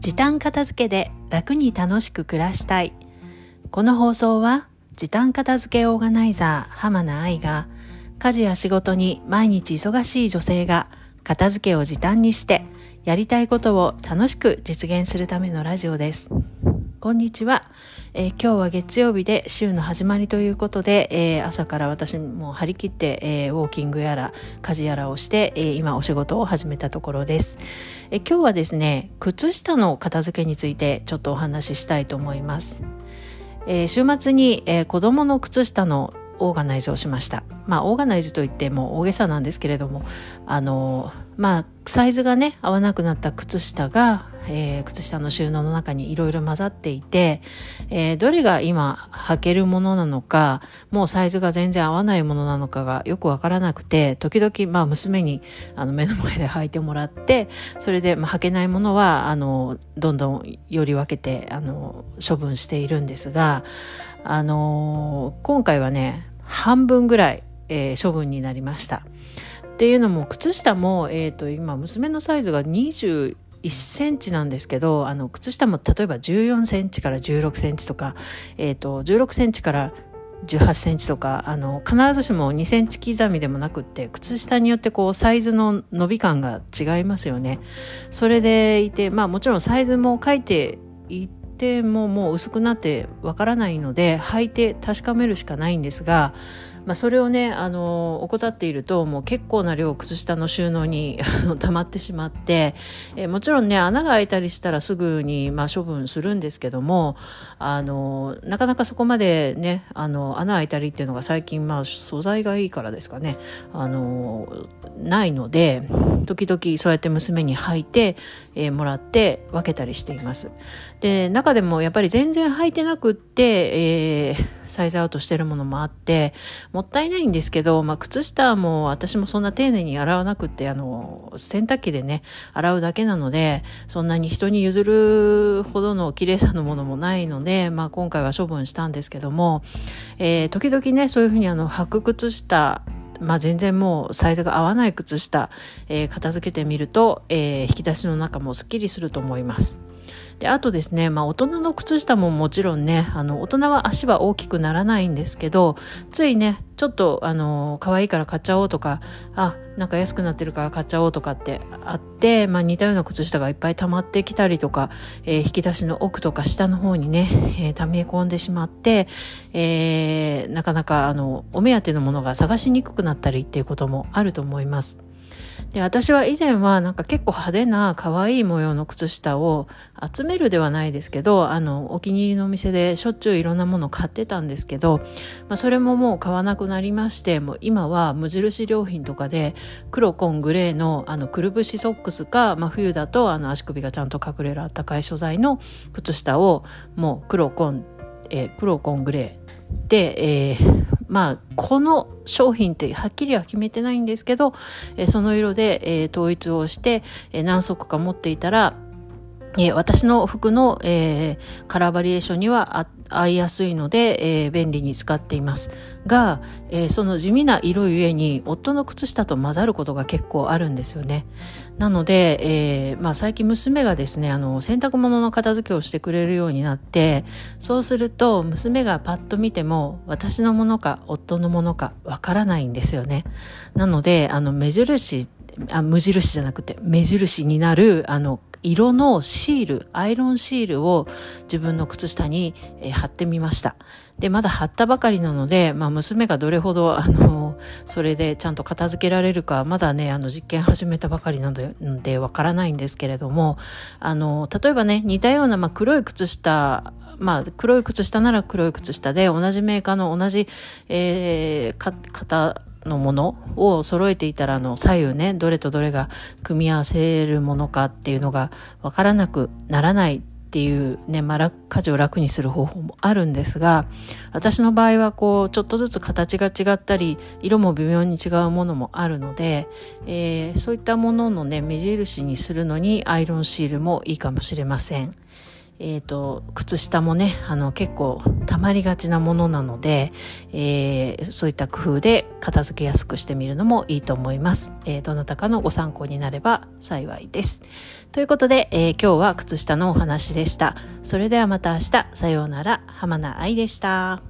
時短片付けで楽に楽しく暮らしたい。この放送は時短片付けオーガナイザー浜名愛が家事や仕事に毎日忙しい女性が片付けを時短にしてやりたいことを楽しく実現するためのラジオです。こんにちは、えー、今日は月曜日で週の始まりということで、えー、朝から私も張り切って、えー、ウォーキングやら家事やらをして、え今お仕事を始めたところです、え今日はですね靴下の片付けについてちょっとお話ししたいと思います、え週末に、え子供の靴下のオーガナイズをしました。まあ、オーガナイズといっても大げさなんですけれども、あの、まあ、サイズがね、合わなくなった靴下が、えー、靴下の収納の中にいろいろ混ざっていて、えー、どれが今履けるものなのか、もうサイズが全然合わないものなのかがよくわからなくて、時々、まあ、娘に、あの、目の前で履いてもらって、それで、まあ、履けないものは、あの、どんどんより分けて、あの、処分しているんですが、あの今回はね、半分ぐらい、えー、処分になりました。っていうのも靴下も、えーと、今娘のサイズが21センチなんですけどあの靴下も例えば14センチから16センチとか、えーと、16センチから18センチとかあの必ずしも2センチ刻みでもなくって靴下によってこうサイズの伸び感が違いますよね。それでいてまあもちろんサイズも書いていてももう薄くなってわからないので履いて確かめるしかないんですがまあ、それをねあの怠っているともう結構な量靴下の収納に 溜まってしまって、え、もちろんね穴が開いたりしたらすぐに、まあ、処分するんですけどもあのなかなかそこまでねあの穴開いたりっていうのが最近、まあ、素材がいいからですかねあのないので時々そうやって娘に履いて、えー、もらって分けたりしています。で中でもやっぱり全然履いてなくって、えー、サイズアウトしてるものもあってもったいないんですけど、まあ、靴下も私もそんな丁寧に洗わなくって、あの、洗濯機でね、洗うだけなので、そんなに人に譲るほどの綺麗さのものもないので、まあ、今回は処分したんですけども、えー、時々ね、そういうふうにあの、履く靴下、まあ、全然もうサイズが合わない靴下、えー、片付けてみると、えー、引き出しの中もスッキリすると思います。であとですね、まあ、大人の靴下ももちろんねあの大人は足は大きくならないんですけどついねちょっとあの可愛いから買っちゃおうとかあなんか安くなってるから買っちゃおうとかってあって、まあ、似たような靴下がいっぱい溜まってきたりとか、えー、引き出しの奥とか下の方にね、えー、溜め込んでしまって、えー、なかなかあのお目当てのものが探しにくくなったりっていうこともあると思います。で私は以前はなんか結構派手な可愛い模様の靴下を集めるではないですけどあのお気に入りのお店でしょっちゅういろんなもの買ってたんですけど、まあ、それももう買わなくなりましてもう今は無印良品とかで黒紺グレーのあのくるぶしソックスか、まあ、冬だとあの足首がちゃんと隠れるあったかい素材の靴下をもう黒紺、えー、黒紺グレーで、えーまあ、この商品ってはっきりは決めてないんですけど、えその色で、え統一をして、え何足か持っていたら、え私の服の、えー、カラーバリエーションには合いやすいので、えー、便利に使っていますが、え、その地味な色ゆえに夫の靴下と混ざることが結構あるんですよね。なので、えまあ、最近娘がですねあの洗濯物の片付けをしてくれるようになってそうすると娘がパッと見ても私のものか夫のものかわからないんですよね。なのであの目印あ無印じゃなくて目印になるあの色のシール、アイロンシールを自分の靴下に、え、貼ってみました。で、まだ貼ったばかりなので、まあ、娘がどれほど、あの、それでちゃんと片付けられるか、まだね、あの、実験始めたばかりなので、わからないんですけれども、あの、例えばね、似たような、まあ、黒い靴下、まあ、黒い靴下なら黒い靴下で、同じメーカーの同じ、えー、型のものを揃えていたらあの左右ねどれとどれが組み合わせるものかっていうのが分からなくならないっていうね、まあ、家事を楽にする方法もあるんですが私の場合はこうちょっとずつ形が違ったり色も微妙に違うものもあるので、えー、そういったもののね目印にするのにアイロンシールもいいかもしれません。えっ、ー、と、靴下もね、あの、結構たまりがちなものなので、えー、そういった工夫で片付けやすくしてみるのもいいと思います。えー、どなたかのご参考になれば幸いです。ということで、えー、今日は靴下のお話でした。それではまた明日、さようなら、浜名愛でした。